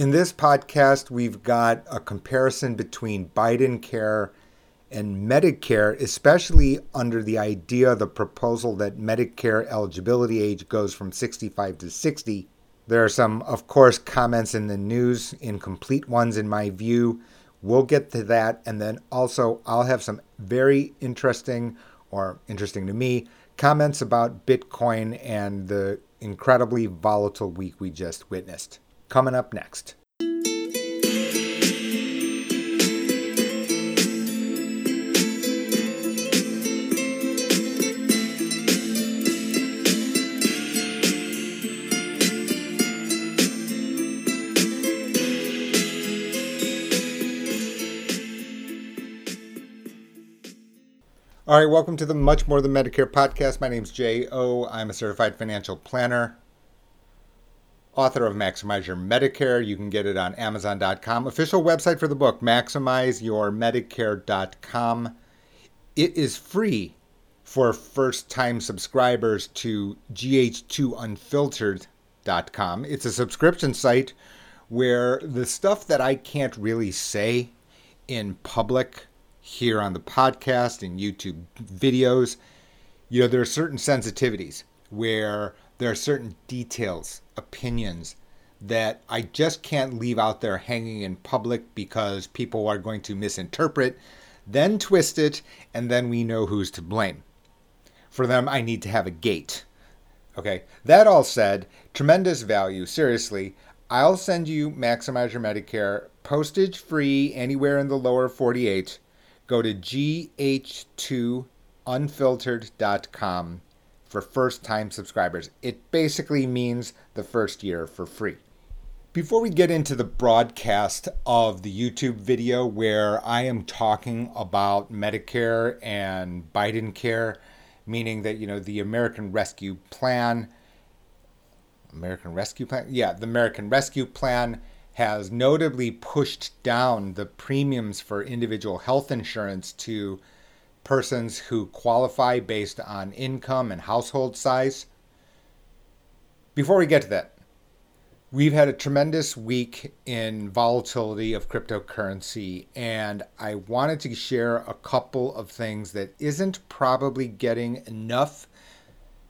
In this podcast, we've got a comparison between Biden Care and Medicare, especially under the idea, the proposal that Medicare eligibility age goes from 65 to 60. There are some, of course, comments in the news, incomplete ones in my view. We'll get to that. And then also, I'll have some very interesting, or interesting to me, comments about Bitcoin and the incredibly volatile week we just witnessed. Coming up next. All right, welcome to the Much More Than Medicare podcast. My name is Jay O. I'm a certified financial planner, author of Maximize Your Medicare. You can get it on Amazon.com. Official website for the book, MaximizeYourMedicare.com. It is free for first time subscribers to GH2Unfiltered.com. It's a subscription site where the stuff that I can't really say in public here on the podcast and YouTube videos, you know, there are certain sensitivities where there are certain details, opinions that I just can't leave out there hanging in public because people are going to misinterpret, then twist it, and then we know who's to blame. For them, I need to have a gate. Okay, that all said, tremendous value. Seriously, I'll send you Maximize Your Medicare postage free anywhere in the lower 48 go to gh2unfiltered.com for first time subscribers. It basically means the first year for free. Before we get into the broadcast of the YouTube video where I am talking about Medicare and Biden care, meaning that, you know, the American Rescue Plan, American Rescue Plan? Yeah, the American Rescue Plan has notably pushed down the premiums for individual health insurance to persons who qualify based on income and household size. Before we get to that, we've had a tremendous week in volatility of cryptocurrency, and I wanted to share a couple of things that isn't probably getting enough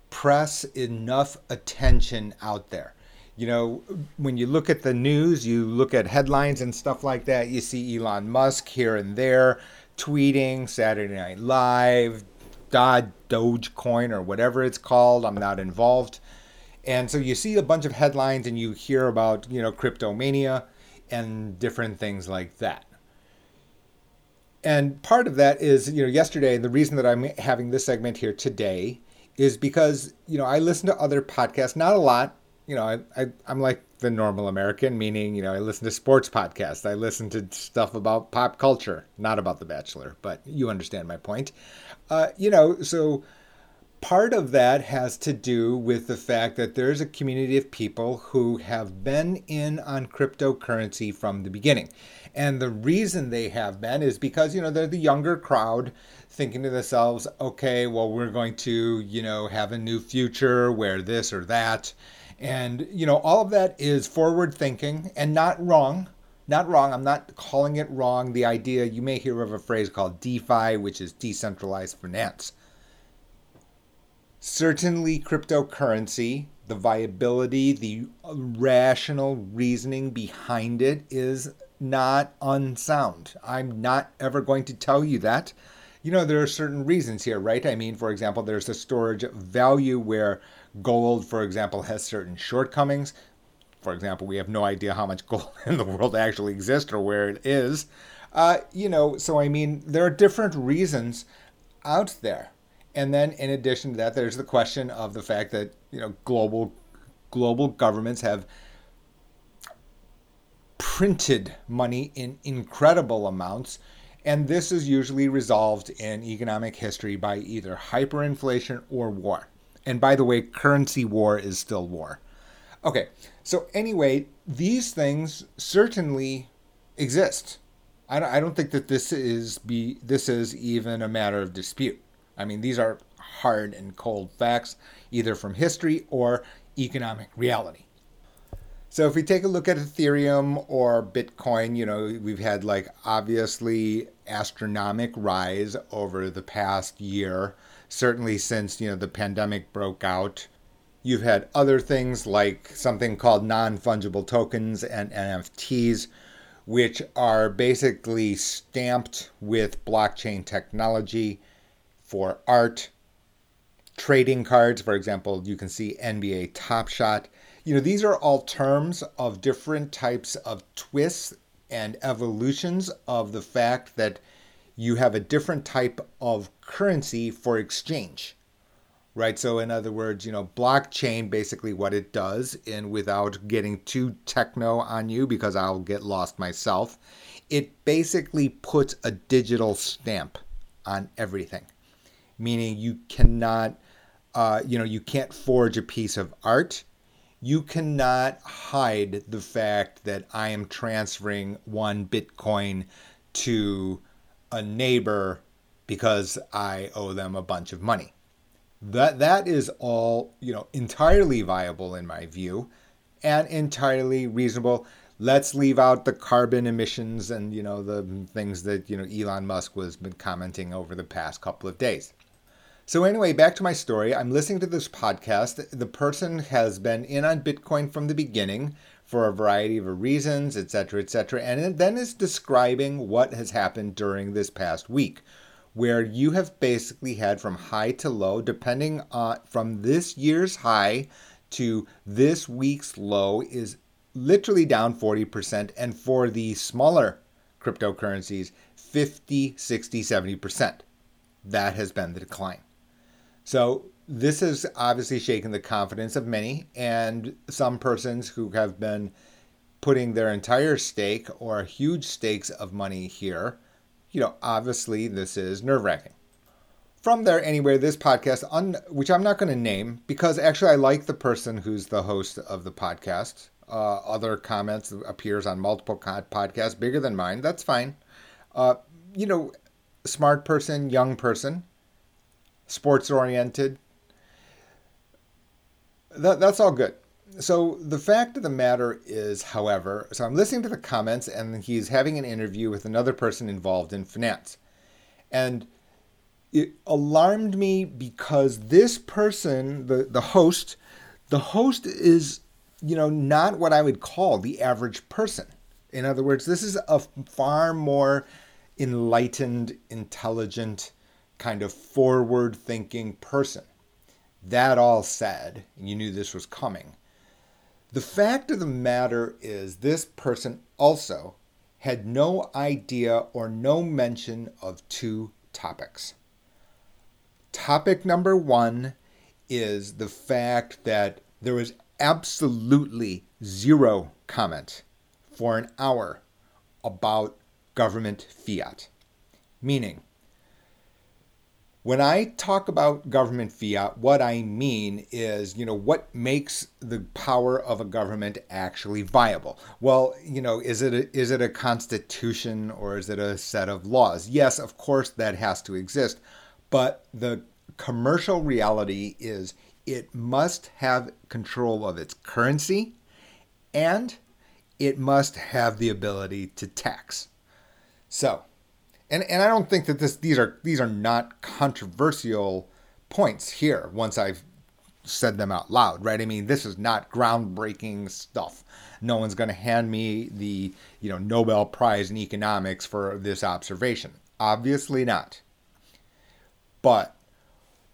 press, enough attention out there you know, when you look at the news, you look at headlines and stuff like that, you see Elon Musk here and there tweeting Saturday Night Live, Dodd, Dogecoin, or whatever it's called. I'm not involved. And so you see a bunch of headlines and you hear about, you know, cryptomania and different things like that. And part of that is, you know, yesterday, the reason that I'm having this segment here today is because, you know, I listen to other podcasts, not a lot, you know, I, I I'm like the normal American, meaning you know I listen to sports podcasts, I listen to stuff about pop culture, not about The Bachelor, but you understand my point. Uh, you know, so part of that has to do with the fact that there's a community of people who have been in on cryptocurrency from the beginning. And the reason they have been is because, you know, they're the younger crowd thinking to themselves, okay, well, we're going to, you know, have a new future where this or that. And, you know, all of that is forward thinking and not wrong. Not wrong. I'm not calling it wrong. The idea, you may hear of a phrase called DeFi, which is decentralized finance. Certainly, cryptocurrency, the viability, the rational reasoning behind it is not unsound. I'm not ever going to tell you that. You know, there are certain reasons here, right? I mean, for example, there's a storage value where Gold, for example, has certain shortcomings. For example, we have no idea how much gold in the world actually exists or where it is. Uh, you know, so I mean, there are different reasons out there. And then in addition to that, there's the question of the fact that, you know, global global governments have printed money in incredible amounts. And this is usually resolved in economic history by either hyperinflation or war. And by the way, currency war is still war. Okay, so anyway, these things certainly exist. I don't, I don't think that this is be this is even a matter of dispute. I mean, these are hard and cold facts, either from history or economic reality. So if we take a look at Ethereum or Bitcoin, you know, we've had like obviously astronomic rise over the past year, certainly since, you know, the pandemic broke out. You've had other things like something called non-fungible tokens and NFTs, which are basically stamped with blockchain technology for art, trading cards, for example, you can see NBA Top Shot you know, these are all terms of different types of twists and evolutions of the fact that you have a different type of currency for exchange. Right? So, in other words, you know, blockchain basically what it does, and without getting too techno on you because I'll get lost myself, it basically puts a digital stamp on everything, meaning you cannot, uh, you know, you can't forge a piece of art you cannot hide the fact that I am transferring one Bitcoin to a neighbor because I owe them a bunch of money. That that is all, you know, entirely viable in my view and entirely reasonable. Let's leave out the carbon emissions and, you know, the things that, you know, Elon Musk was been commenting over the past couple of days. So, anyway, back to my story. I'm listening to this podcast. The person has been in on Bitcoin from the beginning for a variety of reasons, etc., etc., and then is describing what has happened during this past week, where you have basically had from high to low, depending on from this year's high to this week's low, is literally down 40%, and for the smaller cryptocurrencies, 50, 60, 70%. That has been the decline. So this has obviously shaken the confidence of many and some persons who have been putting their entire stake or huge stakes of money here. You know, obviously this is nerve wracking. From there, anyway, this podcast, un, which I'm not going to name because actually I like the person who's the host of the podcast. Uh, other comments appears on multiple podcasts bigger than mine. That's fine. Uh, you know, smart person, young person, sports oriented. That, that's all good. So the fact of the matter is, however, so I'm listening to the comments and he's having an interview with another person involved in finance. And it alarmed me because this person, the, the host, the host is, you know, not what I would call the average person. In other words, this is a far more enlightened, intelligent, kind of forward thinking person. That all said, and you knew this was coming. The fact of the matter is, this person also had no idea or no mention of two topics. Topic number one is the fact that there was absolutely zero comment for an hour about government fiat. Meaning, when I talk about government fiat, what I mean is, you know, what makes the power of a government actually viable? Well, you know, is it a, is it a constitution or is it a set of laws? Yes, of course that has to exist, but the commercial reality is it must have control of its currency and it must have the ability to tax. So, and and I don't think that this these are these are not controversial points here once I've said them out loud, right? I mean, this is not groundbreaking stuff. No one's going to hand me the, you know, Nobel Prize in economics for this observation. Obviously not. But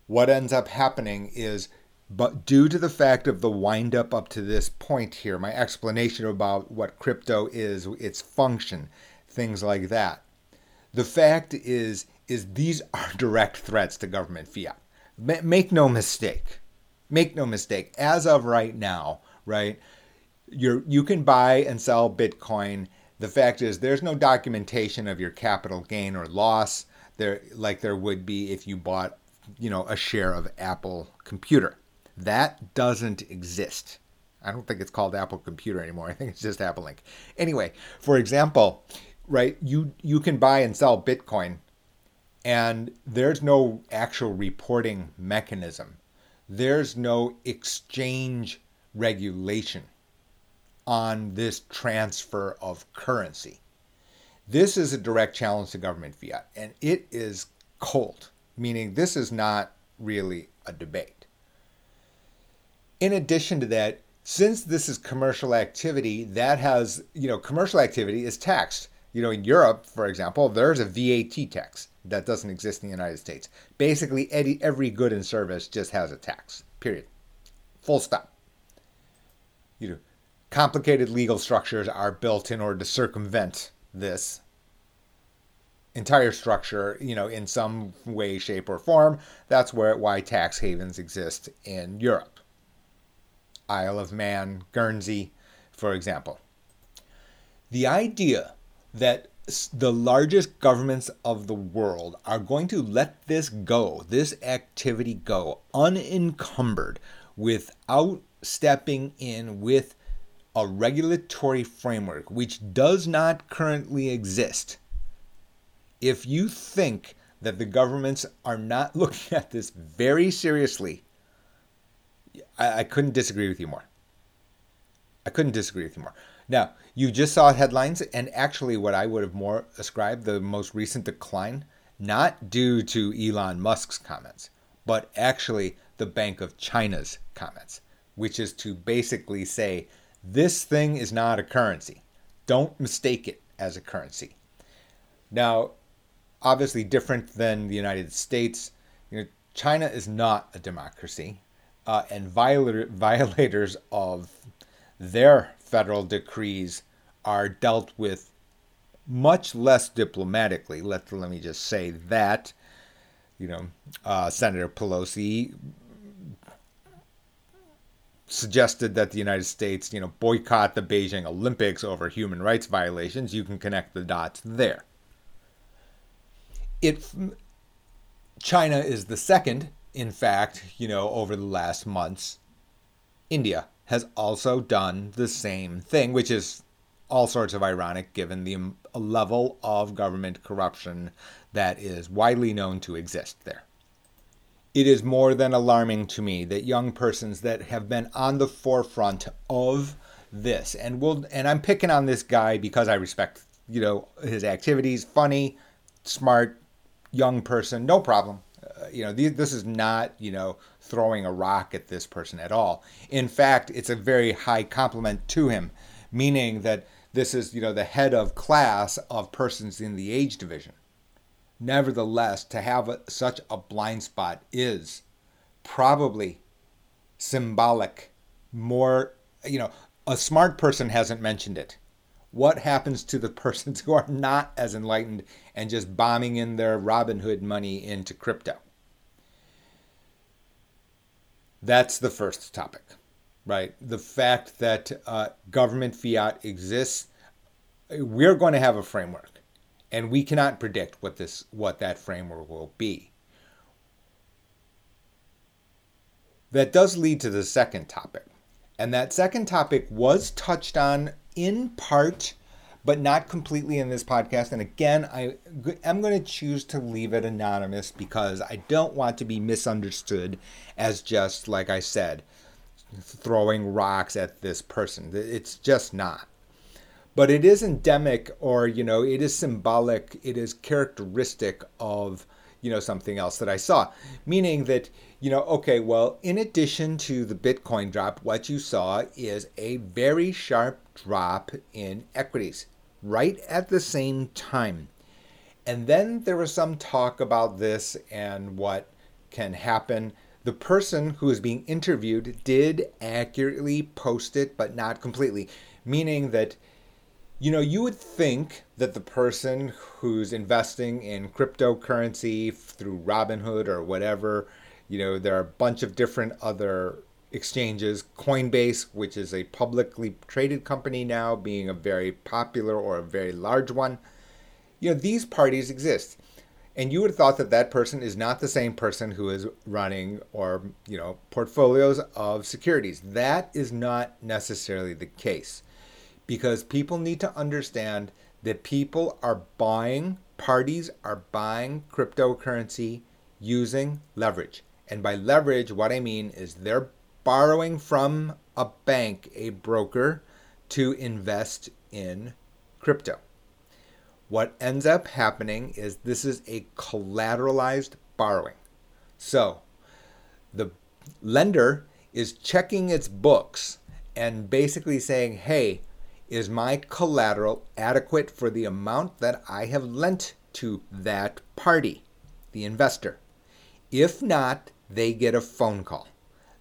what ends up happening is but due to the fact of the wind up up to this point here, my explanation about what crypto is, its function, things like that, the fact is, is these are direct threats to government fiat. Make no mistake. Make no mistake. As of right now, right, you you can buy and sell Bitcoin. The fact is, there's no documentation of your capital gain or loss there, like there would be if you bought, you know, a share of Apple Computer. That doesn't exist. I don't think it's called Apple Computer anymore. I think it's just Apple Inc. Anyway, for example, right? You you can buy and sell Bitcoin, and there's no actual reporting mechanism. There's no exchange regulation. on this transfer of currency. This is a direct challenge to government fiat, and it is cold, meaning this is not really a debate. In addition to that, since this is commercial activity, that has, you know, commercial activity is taxed. You know, in Europe, for example, there's a VAT tax that doesn't exist in the United States. Basically, every good and service just has a tax, period. Full stop. You know, complicated legal structures are built in order to circumvent this entire structure, you know, in some way, shape, or form. That's where why tax havens exist in Europe. Isle of Man, Guernsey, for example. The idea that the largest governments of the world are going to let this go, this activity go, unencumbered, without stepping in with a regulatory framework which does not currently exist. If you think that the governments are not looking at this very seriously, I, I couldn't disagree with you more. I couldn't disagree with you more. Now, you just saw headlines, and actually, what I would have more ascribed the most recent decline, not due to Elon Musk's comments, but actually the Bank of China's comments, which is to basically say this thing is not a currency. Don't mistake it as a currency. Now, obviously, different than the United States, you know, China is not a democracy, uh, and viola- violators of their federal decrees are dealt with much less diplomatically. Let, let me just say that. You know, uh, Senator Pelosi suggested that the United States, you know, boycott the Beijing Olympics over human rights violations, you can connect the dots there. It China is the second, in fact, you know, over the last months. India has also done the same thing, which is all sorts of ironic given the level of government corruption that is widely known to exist there. It is more than alarming to me that young persons that have been on the forefront of this and will and I'm picking on this guy because I respect you know his activities funny smart young person no problem. Uh, you know this is not you know throwing a rock at this person at all in fact it's a very high compliment to him meaning that this is you know the head of class of persons in the age division Nevertheless, to have a, such a blind spot is probably symbolic. More, you know, a smart person hasn't mentioned it. What happens to the persons who are not as enlightened and just bombing in their Robinhood money into crypto? That's the first topic, right? The fact that uh, government fiat exists. We're going to have a framework and we cannot predict what this what that framework will be. That does lead to the second topic. And that second topic was touched on in part, but not completely in this podcast. And again, I am going to choose to leave it anonymous because I don't want to be misunderstood as just, like I said, throwing rocks at this person. It's just not but it is endemic or you know it is symbolic it is characteristic of you know something else that i saw meaning that you know okay well in addition to the bitcoin drop what you saw is a very sharp drop in equities right at the same time. And then there was some talk about this and what can happen. The person who is being interviewed did accurately post it but not completely meaning that you know, you would think that the person who's investing in cryptocurrency through Robinhood or whatever, you know, there are a bunch of different other exchanges. Coinbase, which is a publicly traded company now, being a very popular or a very large one. You know, these parties exist. And you would have thought that that person is not the same person who is running or, you know, portfolios of securities. That is not necessarily the case because people need to understand that people are buying, parties are buying cryptocurrency using leverage. And by leverage, what I mean is they're borrowing from a bank, a broker, to invest in crypto. What ends up happening is this is a collateralized borrowing. So the lender is checking its books and basically saying, hey, is my collateral adequate for the amount that I have lent to that party, the investor? If not, they get a phone call.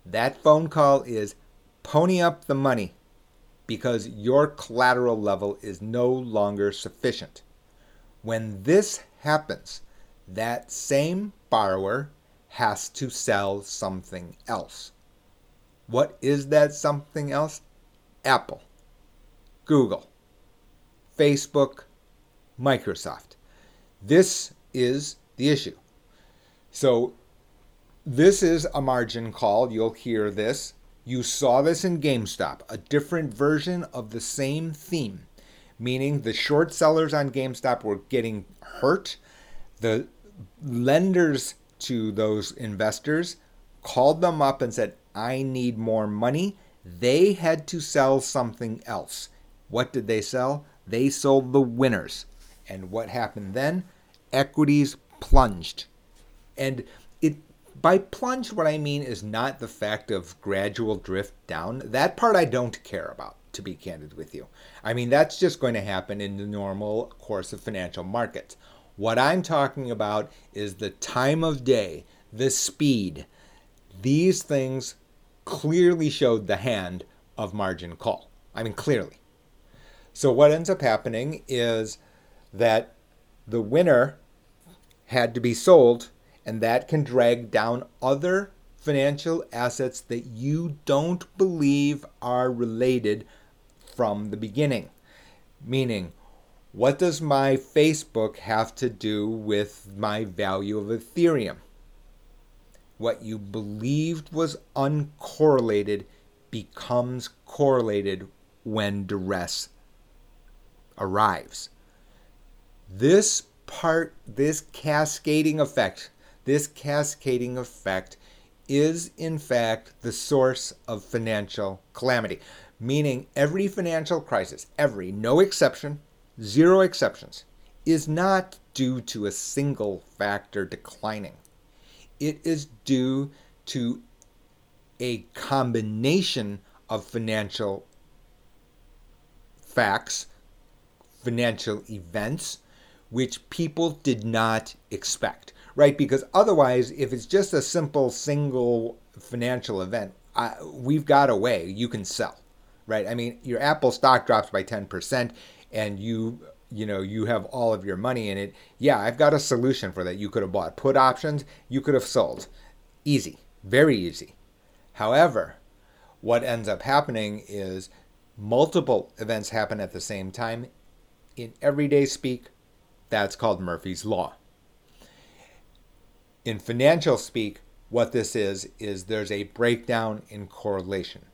That phone call is pony up the money because your collateral level is no longer sufficient. When this happens, that same borrower has to sell something else. What is that something else? Apple, Google, Facebook, Microsoft. This is the issue. So, this is a margin call. You'll hear this. You saw this in GameStop, a different version of the same theme, meaning the short sellers on GameStop were getting hurt. The lenders to those investors called them up and said, I need more money. They had to sell something else. What did they sell? They sold the winners. And what happened then? Equities plunged. And by plunge, what I mean is not the fact of gradual drift down. That part I don't care about, to be candid with you. I mean, that's just going to happen in the normal course of financial markets. What I'm talking about is the time of day, the speed. These things clearly showed the hand of margin call. I mean, clearly. So, what ends up happening is that the winner had to be sold and that can drag down other financial assets that you don't believe are related from the beginning. Meaning, what does my Facebook have to do with my value of Ethereum? What you believed was uncorrelated becomes correlated when duress arrives. This part, this cascading effect this cascading effect is, in fact, the source of financial calamity. Meaning, every financial crisis, every, no exception, zero exceptions, is not due to a single factor declining. It is due to a combination of financial facts, financial events, which people did not expect right? Because otherwise, if it's just a simple single financial event, I, we've got a way you can sell, right? I mean, your Apple stock drops by 10% and you you know you have all of your money in it. Yeah i've got a solution for that. You could have bought put options you could have sold. Easy very easy. However what ends up happening is multiple events happen at the same time. In everyday speak that's called murphy's law in financial speak, what this is, is there's a breakdown in correlation.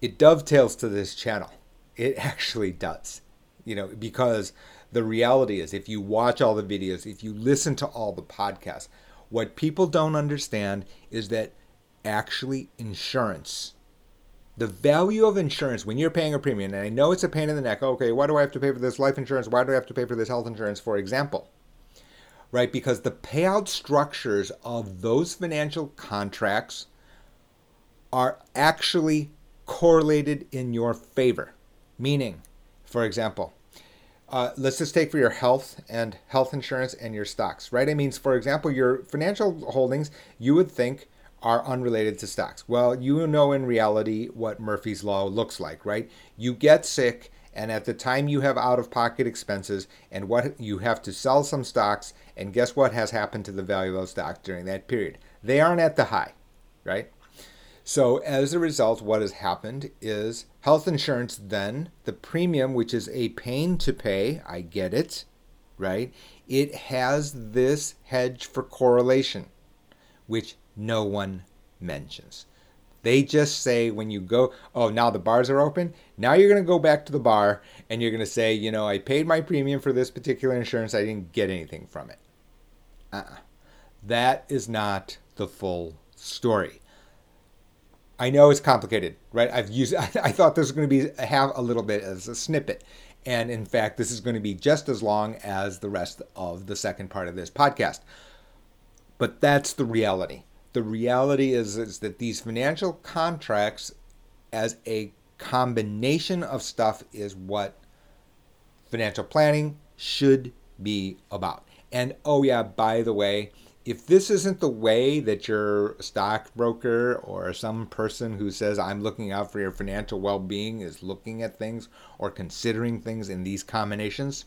It dovetails to this channel. It actually does. You know, because the reality is, if you watch all the videos, if you listen to all the podcasts, what people don't understand is that actually insurance, the value of insurance when you're paying a premium, and I know it's a pain in the neck. Okay, why do I have to pay for this life insurance? Why do I have to pay for this health insurance, for example? Right? Because the payout structures of those financial contracts are actually correlated in your favor. Meaning, for example, uh, let's just take for your health and health insurance and your stocks, right? It means, for example, your financial holdings you would think are unrelated to stocks. Well, you know in reality what Murphy's Law looks like, right? You get sick and at the time you have out of pocket expenses and what you have to sell some stocks and guess what has happened to the value of those stocks during that period? They aren't at the high right? So as a result what has happened is health insurance then the premium which is a pain to pay i get it right? It has this hedge for correlation which no one mentions they just say when you go, oh, now the bars are open. Now you're going to go back to the bar and you're going to say, you know, I paid my premium for this particular insurance. I didn't get anything from it. Uh-uh. That is not the full story. I know it's complicated, right? I've used, I thought this was going to be have a little bit as a snippet. And in fact, this is going to be just as long as the rest of the second part of this podcast. But that's the reality. The reality is, is that these financial contracts, as a combination of stuff, is what financial planning should be about. And oh, yeah, by the way, if this isn't the way that your stockbroker or some person who says I'm looking out for your financial well-being is looking at things or considering things in these combinations,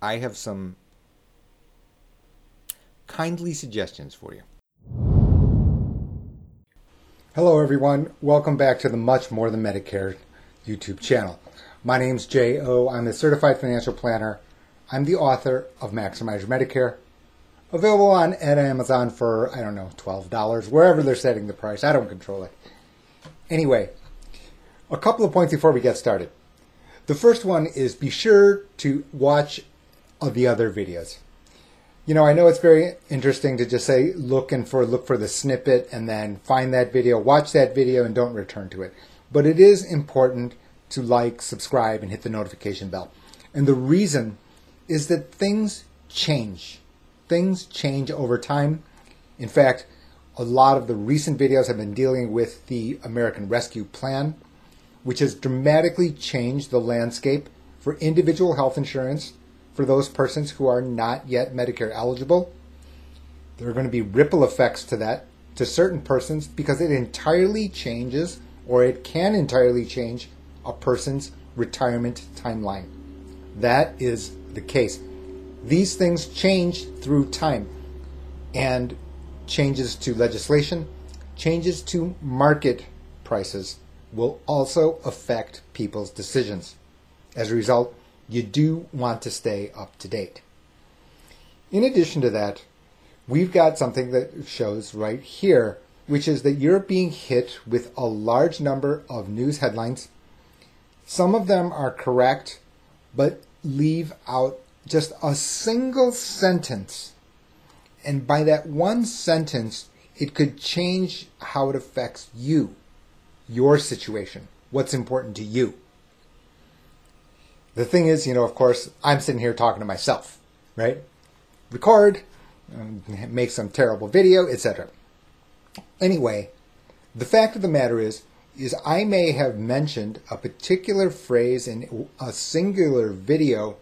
I have some kindly suggestions for you. Hello everyone, welcome back to the Much More Than Medicare YouTube channel. My name is Jay O. I'm a certified financial planner. I'm the author of Maximize Your Medicare Available on at Amazon for I don't know twelve dollars, wherever they're setting the price. I don't control it. Anyway, a couple of points before we get started. The first one is be sure to watch the other videos. You know, I know it's very interesting to just say look and for look for the snippet and then find that video, watch that video and don't return to it. But it is important to like, subscribe and hit the notification bell. And the reason is that things change things change over time. In fact, a lot of the recent videos have been dealing with the American Rescue Plan, which has dramatically changed the landscape for individual health insurance for those persons who are not yet Medicare eligible. There are going to be ripple effects to that to certain persons because it entirely changes or it can entirely change a person's retirement timeline. That is the case. These things change through time and changes to legislation, changes to market prices will also affect people's decisions. As a result, you do want to stay up to date. In addition to that, we've got something that shows right here, which is that you're being hit with a large number of news headlines. Some of them are correct, but leave out just a single sentence. And by that one sentence, it could change how it affects you, your situation, what's important to you. The thing is, you know, of course, I'm sitting here talking to myself, right? Record, um, make some terrible video, etc. Anyway, the fact of the matter is, is I may have mentioned a particular phrase in a singular video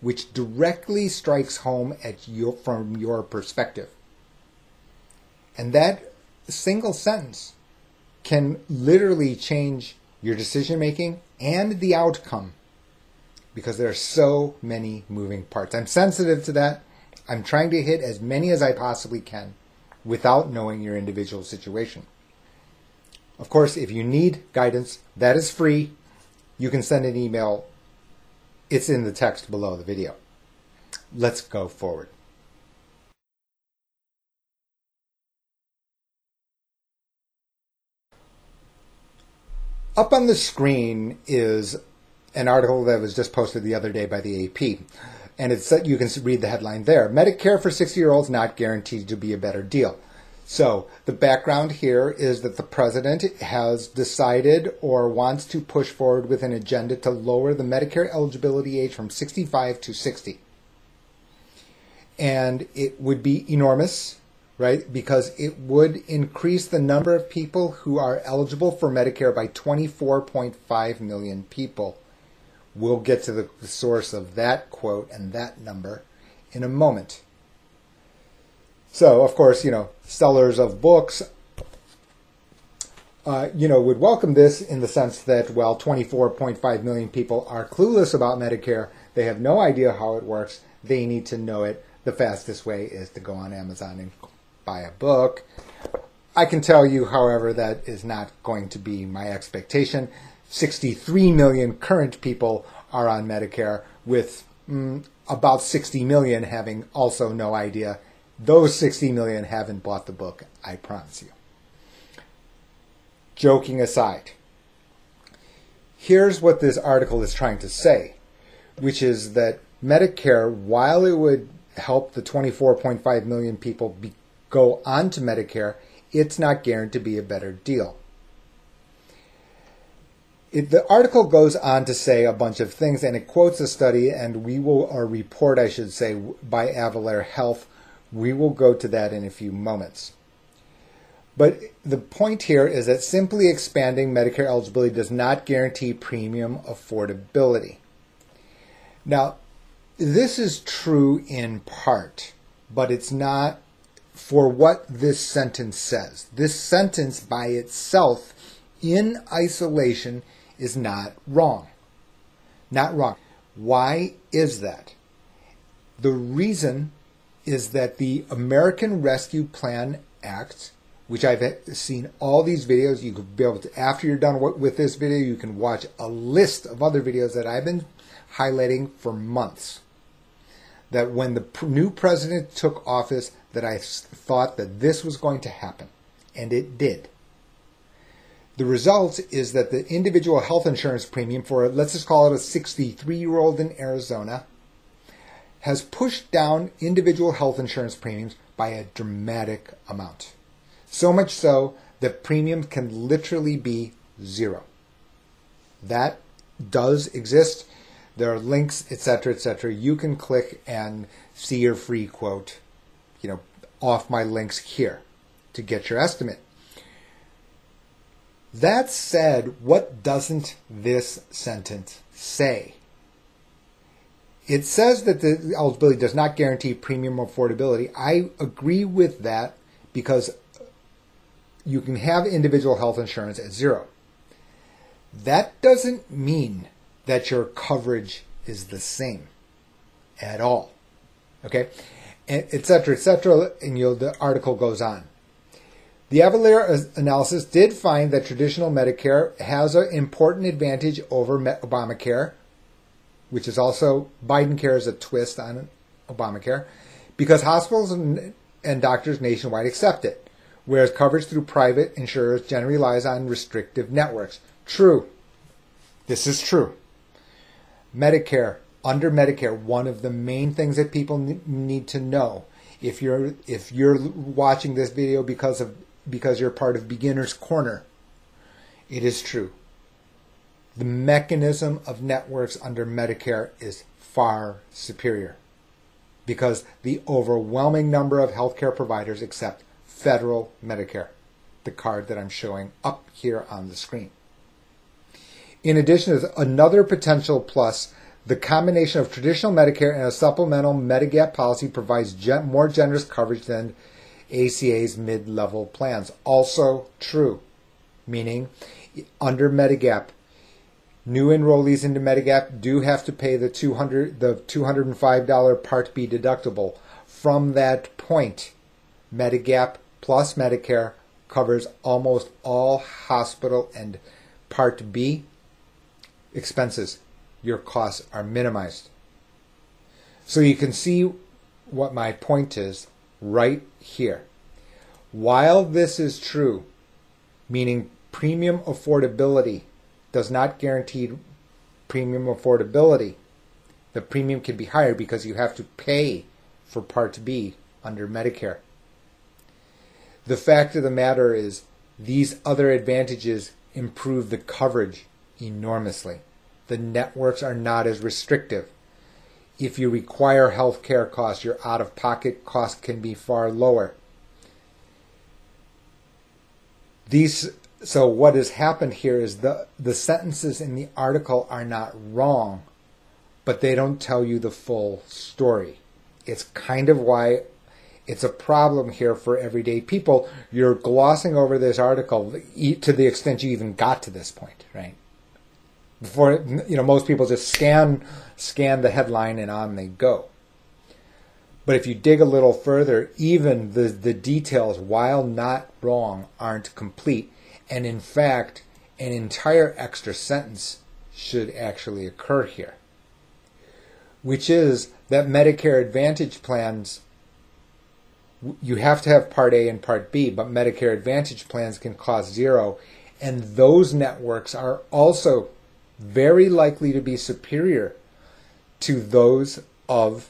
which directly strikes home at your, from your perspective. And that single sentence can literally change your decision making and the outcome because there are so many moving parts. I'm sensitive to that. I'm trying to hit as many as I possibly can without knowing your individual situation. Of course, if you need guidance, that is free. You can send an email it's in the text below the video. Let's go forward. Up on the screen is an article that was just posted the other day by the AP. And it's you can read the headline there. Medicare for 60 year olds not guaranteed to be a better deal. So, the background here is that the president has decided or wants to push forward with an agenda to lower the Medicare eligibility age from 65 to 60. And it would be enormous, right? Because it would increase the number of people who are eligible for Medicare by 24.5 million people. We'll get to the source of that quote and that number in a moment. So, of course, you know, sellers of books, uh, you know, would welcome this in the sense that, well, 24.5 million people are clueless about Medicare. They have no idea how it works. They need to know it. The fastest way is to go on Amazon and buy a book. I can tell you, however, that is not going to be my expectation. 63 million current people are on Medicare, with mm, about 60 million having also no idea those 60 million haven't bought the book, I promise you. Joking aside, here's what this article is trying to say, which is that Medicare, while it would help the 24.5 million people be, go on to Medicare, it's not guaranteed to be a better deal. It, the article goes on to say a bunch of things, and it quotes a study, and we will, or report, I should say, by Avalere Health. We will go to that in a few moments. But the point here is that simply expanding Medicare eligibility does not guarantee premium affordability. Now, this is true in part, but it's not for what this sentence says. This sentence by itself, in isolation, is not wrong. Not wrong. Why is that? The reason is that the American Rescue Plan Act, which I've seen all these videos, you could be able to, after you're done with this video, you can watch a list of other videos that I've been highlighting for months. That when the new president took office, that I thought that this was going to happen, and it did. The result is that the individual health insurance premium for, let's just call it a 63 year old in Arizona, has pushed down individual health insurance premiums by a dramatic amount. So much so that premiums can literally be zero. That does exist. There are links, etc., etc. You can click and see your free quote, you know, off my links here to get your estimate. That said, what doesn't this sentence say? It says that the oh, eligibility does not guarantee premium affordability. I agree with that because you can have individual health insurance at zero. That doesn't mean that your coverage is the same at all. Okay? Etc. Etc. and you know, the article goes on. The Avalere analysis did find that traditional Medicare has an important advantage over Obamacare, which is also Biden care is a twist on Obamacare, because hospitals and, and doctors nationwide accept it, whereas coverage through private insurers generally relies on restrictive networks. True. This is true. Medicare, under Medicare, one of the main things that people need to know if you're if you're watching this video because of because you're part of Beginner's Corner. It is true. The mechanism of networks under Medicare is far superior because the overwhelming number of healthcare providers accept federal Medicare, the card that I'm showing up here on the screen. In addition, another potential plus, the combination of traditional Medicare and a supplemental Medigap policy provides more generous coverage than ACA's mid level plans. Also true, meaning under Medigap, new enrollees into Medigap do have to pay the 200 the $205 Part B deductible. From that point, Medigap plus Medicare covers almost all hospital and Part B expenses. Your costs are minimized. So you can see what my point is right here. While this is true, meaning premium affordability does not guarantee premium affordability, the premium can be higher because you have to pay for Part B under Medicare. The fact of the matter is, these other advantages improve the coverage enormously. The networks are not as restrictive if you require health care costs, your out of pocket costs can be far lower. These so what has happened here is the the sentences in the article are not wrong, but they don't tell you the full story. It's kind of why it's a problem here for everyday people. You're glossing over this article to the extent you even got to this point, right? Before you know, most people just scan scan the headline and on they go. But if you dig a little further, even the, the details, while not wrong, aren't complete. And in fact, an entire extra sentence should actually occur here, which is that Medicare Advantage plans, you have to have Part A and Part B, but Medicare Advantage plans can cost zero. And those networks are also very likely to be superior to those of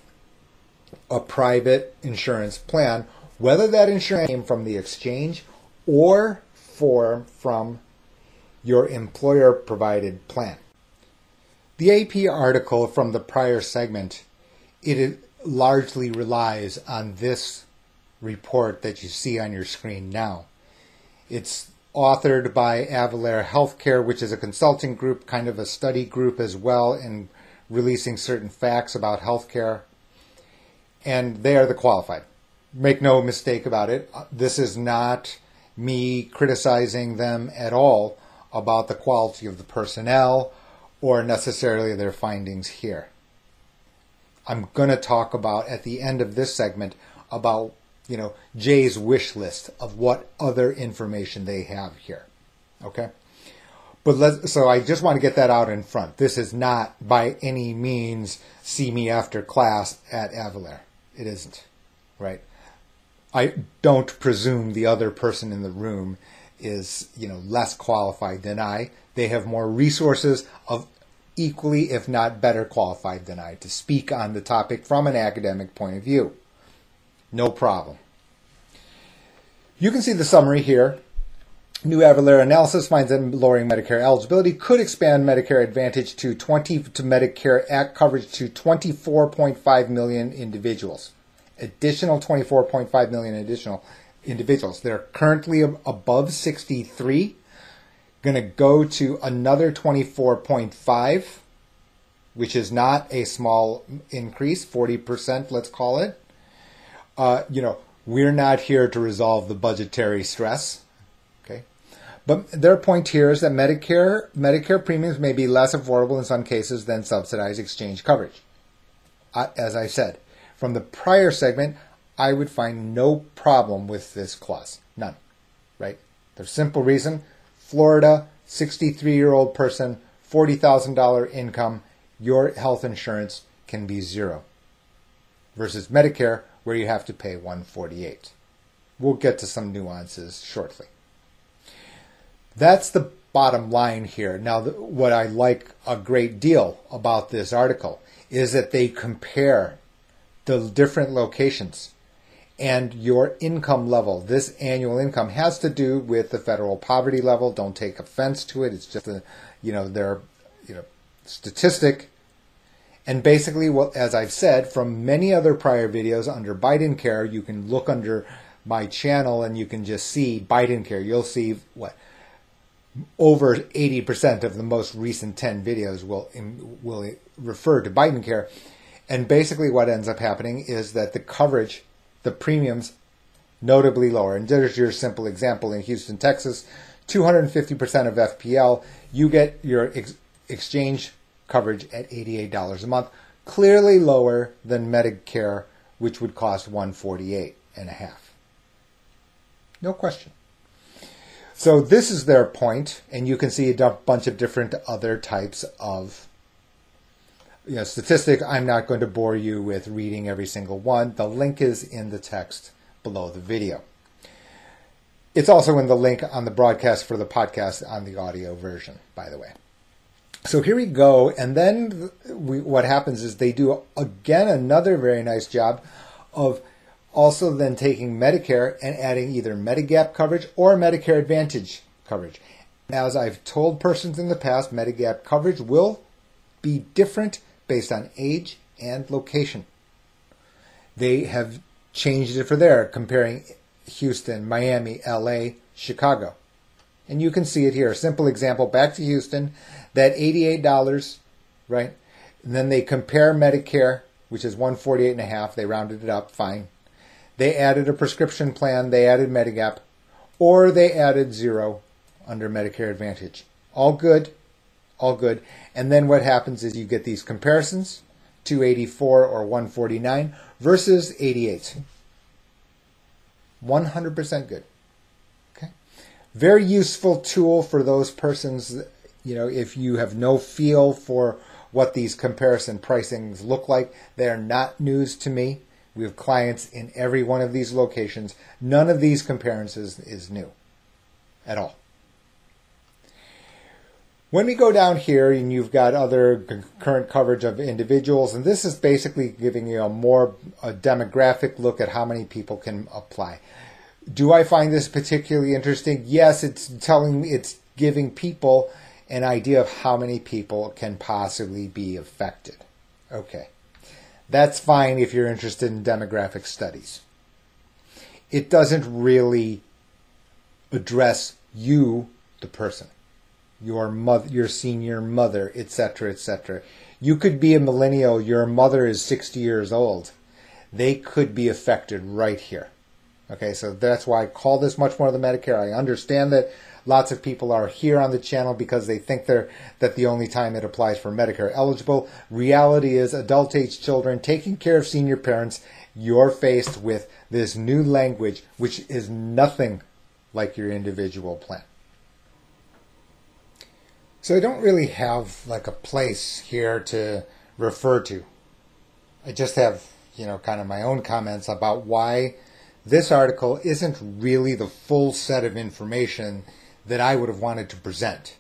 a private insurance plan, whether that insurance came from the exchange or for, from your employer provided plan. The AP article from the prior segment, it largely relies on this report that you see on your screen now. It's authored by Avalere Healthcare, which is a consulting group, kind of a study group as well, in releasing certain facts about healthcare. And they are the qualified. Make no mistake about it. Uh, this is not me criticizing them at all about the quality of the personnel or necessarily their findings here. I'm going to talk about at the end of this segment about, you know, Jay's wish list of what other information they have here. Okay? But let so I just want to get that out in front. This is not by any means see me after class at Avalere. It isn't. Right? I don't presume the other person in the room is, you know, less qualified than I. They have more resources of equally, if not better qualified than I to speak on the topic from an academic point of view. No problem. You can see the summary here. New Avalere analysis finds that lowering Medicare eligibility could expand Medicare Advantage to 20 to Medicare Act coverage to 24.5 million individuals. Additional 24.5 million additional individuals. They're currently above 63 going to go to another 24.5, which is not a small increase, 40%, let's call it. Uh, you know, we're not here to resolve the budgetary stress. But their point here is that Medicare Medicare premiums may be less affordable in some cases than subsidized exchange coverage. Uh, as I said, from the prior segment, I would find no problem with this clause. None. Right? The simple reason Florida, 63 year old person, $40,000 income, your health insurance can be zero. Versus Medicare, where you have to pay 148. We'll get to some nuances shortly. That's the bottom line here. Now, what I like a great deal about this article is that they compare the different locations and your income level. This annual income has to do with the federal poverty level. Don't take offense to it. It's just a, you know, their, you know, statistic. And basically, what, as I've said, from many other prior videos under Biden Care, you can look under my channel and you can just see Biden Care. You'll see what over 80% of the most recent 10 videos will will refer to Biden Care. And basically, what ends up happening is that the coverage the premiums notably lower. And there's your simple example in Houston, Texas, 250% of FPL, you get your ex- exchange coverage at $88 a month, clearly lower than Medicare, which would cost 148 and a half. No question. So this is their point, and you can see a bunch of different other types of you know, statistic. I'm not going to bore you with reading every single one. The link is in the text below the video. It's also in the link on the broadcast for the podcast on the audio version, by the way. So here we go. And then we, what happens is they do again another very nice job of also then taking Medicare and adding either Medigap coverage or Medicare Advantage coverage. As I've told persons in the past, Medigap coverage will be different based on age and location. They have changed it for there, comparing Houston, Miami, LA, Chicago. And you can see it here. A simple example back to Houston, that $88, right? And then they compare Medicare, which is 148 and a half. They rounded it up, fine. They added a prescription plan, they added Medigap, or they added zero under Medicare Advantage. All good, all good. And then what happens is you get these comparisons 284 or 149 versus 88. 100% good. Okay. Very useful tool for those persons, you know, if you have no feel for what these comparison pricings look like, they are not news to me. We have clients in every one of these locations. None of these comparisons is new at all. When we go down here and you've got other current coverage of individuals, and this is basically giving you a more a demographic look at how many people can apply. Do I find this particularly interesting? Yes, it's telling me it's giving people an idea of how many people can possibly be affected. Okay. That's fine if you're interested in demographic studies. It doesn't really address you, the person, your mother, your senior mother, etc., etc. You could be a millennial, your mother is 60 years old. They could be affected right here. Okay, so that's why I call this much more than Medicare. I understand that lots of people are here on the channel because they think they're that the only time it applies for Medicare eligible. Reality is adult age children taking care of senior parents, you're faced with this new language which is nothing like your individual plan. So I don't really have like a place here to refer to. I just have, you know, kind of my own comments about why this article isn't really the full set of information that I would have wanted to present.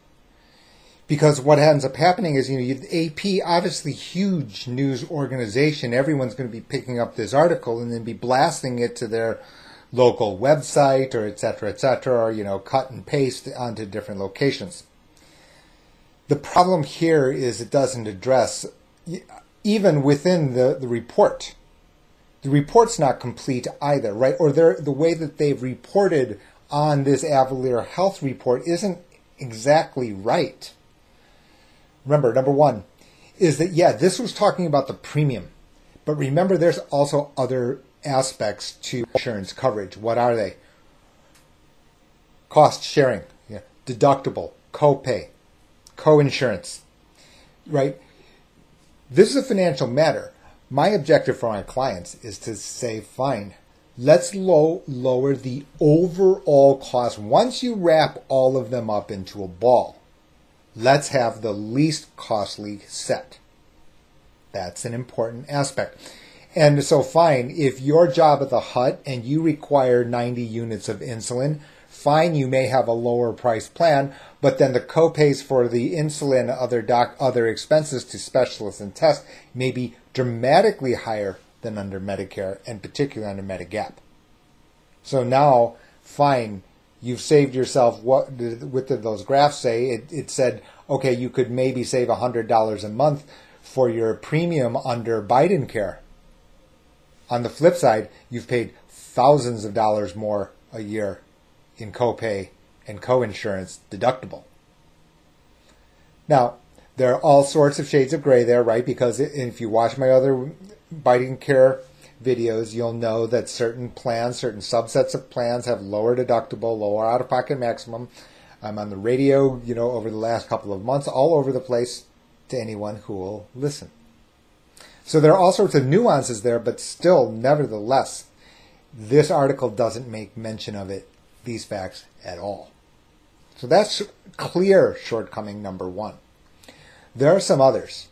Because what ends up happening is, you know, AP, obviously huge news organization, everyone's going to be picking up this article and then be blasting it to their local website or et cetera, et cetera, or, you know, cut and paste onto different locations. The problem here is it doesn't address, even within the, the report, the report's not complete either, right? Or the way that they've reported on this Avalere Health report isn't exactly right. Remember, number one is that, yeah, this was talking about the premium. But remember, there's also other aspects to insurance coverage. What are they? Cost sharing, yeah, deductible, copay, co-insurance, right? This is a financial matter. My objective for my clients is to say, fine, let's low, lower the overall cost. Once you wrap all of them up into a ball, let's have the least costly set. That's an important aspect. And so, fine, if your job at the hut and you require 90 units of insulin, fine, you may have a lower price plan, but then the copays for the insulin, other doc, other expenses to specialists and tests may be dramatically higher than under Medicare and particularly under Medigap. So now, fine, you've saved yourself what what did those graphs say? It, it said, okay, you could maybe save $100 a month for your premium under Biden care. On the flip side, you've paid thousands of dollars more a year in copay and co-insurance deductible. Now, there are all sorts of shades of gray there, right? Because if you watch my other Biden Care videos, you'll know that certain plans, certain subsets of plans have lower deductible, lower out of pocket maximum. I'm on the radio, you know, over the last couple of months, all over the place to anyone who will listen. So there are all sorts of nuances there, but still, nevertheless, this article doesn't make mention of it, these facts at all. So that's clear shortcoming number one. There are some others.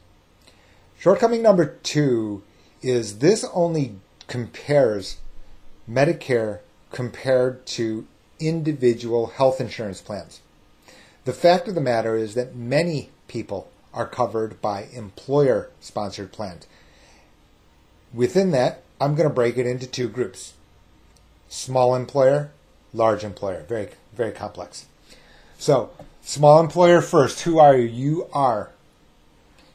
Shortcoming number two is this only compares Medicare compared to individual health insurance plans. The fact of the matter is that many people are covered by employer sponsored plans. Within that, I'm going to break it into two groups small employer, large employer. Very, very complex. So, small employer first. Who are you? You are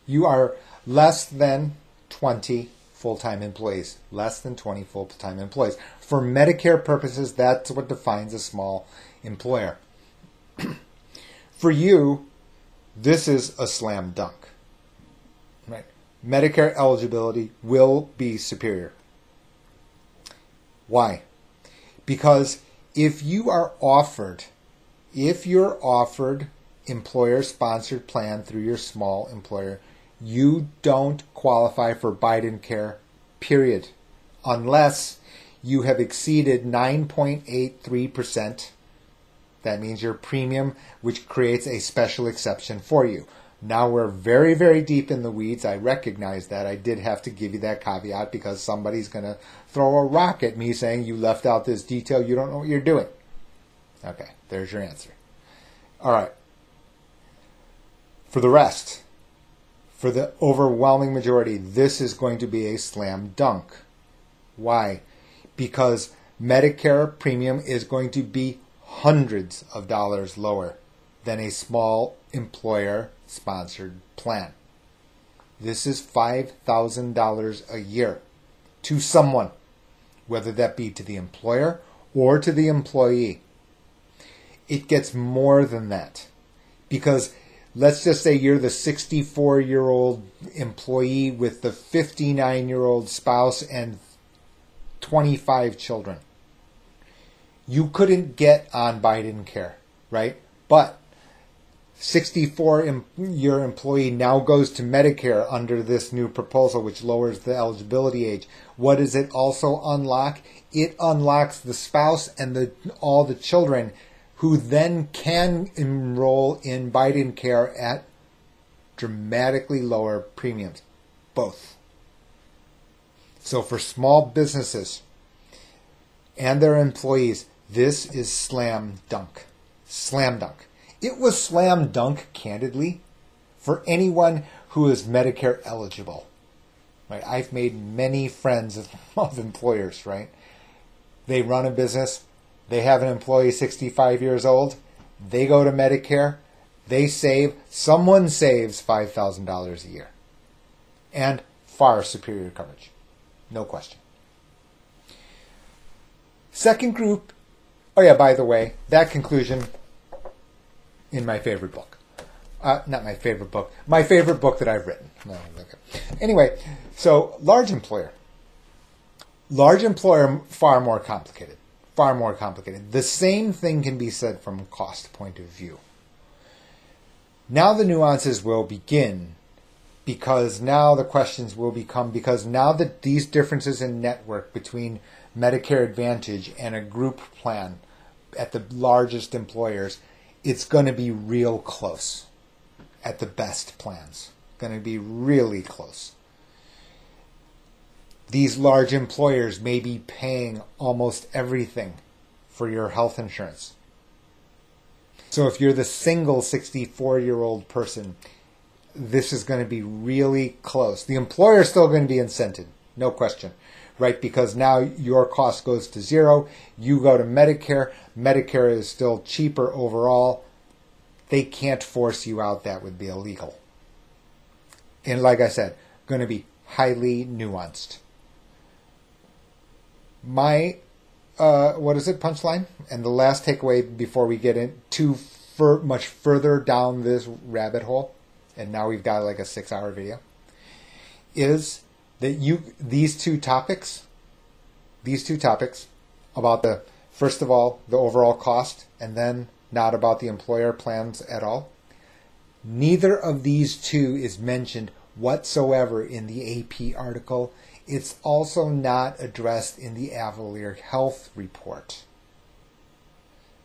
you are less than 20 full time employees. Less than 20 full time employees. For Medicare purposes, that's what defines a small employer. For you, this is a slam dunk. Right? Medicare eligibility will be superior. Why? Because if you are offered, if you're offered employer sponsored plan through your small employer, you don't qualify for Biden care, period, unless you have exceeded 9.83%. That means your premium, which creates a special exception for you. Now we're very, very deep in the weeds. I recognize that. I did have to give you that caveat because somebody's going to throw a rock at me saying you left out this detail. You don't know what you're doing. Okay, there's your answer. All right. For the rest, for the overwhelming majority, this is going to be a slam dunk. Why? Because Medicare premium is going to be hundreds of dollars lower than a small employer sponsored plan. This is $5,000 a year to someone, whether that be to the employer or to the employee. It gets more than that because let's just say you're the 64 year old employee with the 59 year old spouse and 25 children. You couldn't get on Biden Care, right? But 64 year employee now goes to Medicare under this new proposal, which lowers the eligibility age. What does it also unlock? It unlocks the spouse and the all the children who then can enroll in Biden Care at dramatically lower premiums. Both. So for small businesses and their employees, this is slam dunk. Slam dunk. It was slam dunk, candidly, for anyone who is Medicare eligible. Right? I've made many friends of, of employers, right? They run a business, they have an employee 65 years old, they go to Medicare, they save, someone saves $5,000 a year. And far superior coverage. No question. Second group, oh yeah, by the way, that conclusion in my favorite book. Uh, not my favorite book, my favorite book that I've written. No, okay. Anyway, so large employer. Large employer, far more complicated far more complicated. The same thing can be said from a cost point of view. Now the nuances will begin because now the questions will become because now that these differences in network between Medicare Advantage and a group plan at the largest employers, it's going to be real close at the best plans. Going to be really close these large employers may be paying almost everything for your health insurance. So if you're the single 64 year old person, this is going to be really close. The employer is still going to be incented, no question, right? Because now your cost goes to zero. You go to Medicare. Medicare is still cheaper overall. They can't force you out. That would be illegal. And like I said, going to be highly nuanced my uh, what is it punchline? And the last takeaway before we get in too fur- much further down this rabbit hole and now we've got like a six hour video is that you these two topics these two topics about the first of all the overall cost and then not about the employer plans at all. Neither of these two is mentioned whatsoever in the AP article it's also not addressed in the Avalere Health Report.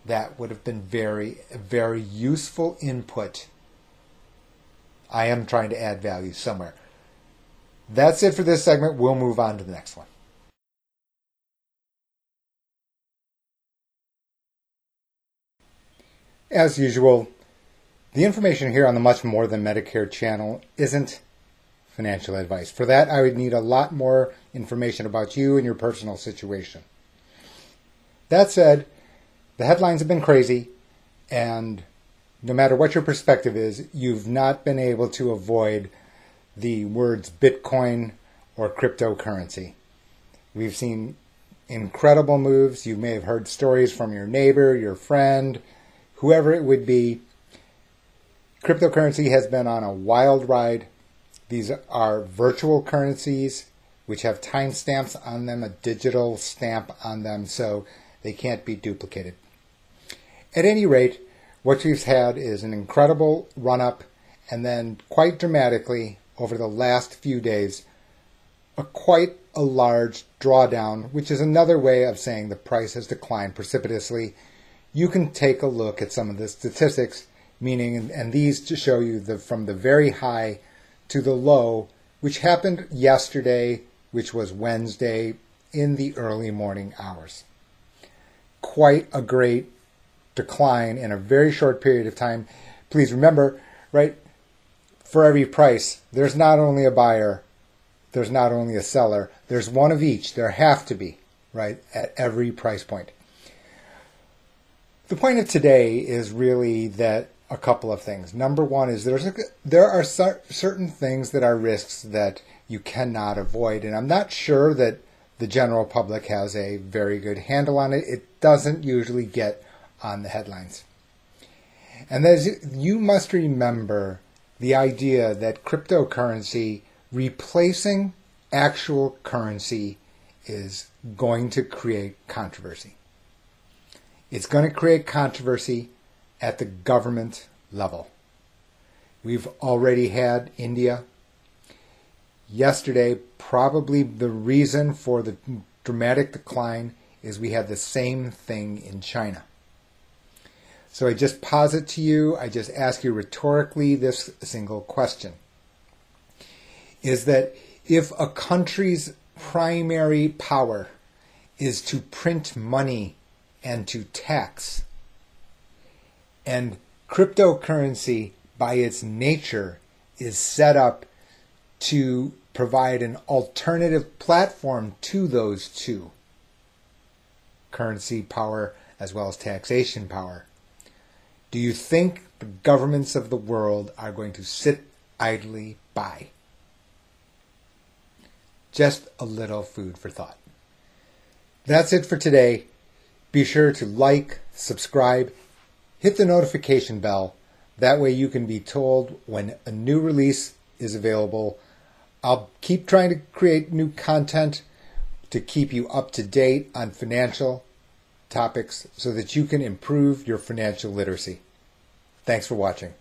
That would have been very, very useful input. I am trying to add value somewhere. That's it for this segment. We'll move on to the next one. As usual, the information here on the Much More Than Medicare channel isn't financial advice. For that, I would need a lot more information about you and your personal situation. That said, the headlines have been crazy, and no matter what your perspective is, you've not been able to avoid the words Bitcoin or cryptocurrency. We've seen incredible moves. You may have heard stories from your neighbor, your friend, whoever it would be. Cryptocurrency has been on a wild ride these are virtual currencies which have timestamps on them, a digital stamp on them, so they can't be duplicated. At any rate, what we've had is an incredible run up, and then quite dramatically over the last few days, a quite a large drawdown, which is another way of saying the price has declined precipitously. You can take a look at some of the statistics, meaning, and these to show you the from the very high to the low, which happened yesterday, which was Wednesday, in the early morning hours. Quite a great decline in a very short period of time. Please remember, right, for every price, there's not only a buyer, there's not only a seller, there's one of each. There have to be, right, at every price point. The point of today is really that a couple of things. Number one is there's a, there are certain things that are risks that you cannot avoid, and I'm not sure that the general public has a very good handle on it. It doesn't usually get on the headlines. And as you must remember the idea that cryptocurrency replacing actual currency is going to create controversy. It's going to create controversy at the government level. We've already had India. Yesterday, probably the reason for the dramatic decline is we had the same thing in China. So I just posit to you, I just ask you rhetorically this single question. Is that if a country's primary power is to print money and to tax, and cryptocurrency by its nature is set up to provide an alternative platform to those two currency power as well as taxation power do you think the governments of the world are going to sit idly by? Just a little food for thought. That's it for today. Be sure to like, subscribe, hit the notification bell. That way you can be told when a new release is available. I'll keep trying to create new content to keep you up to date on financial topics so that you can improve your financial literacy. Thanks for watching.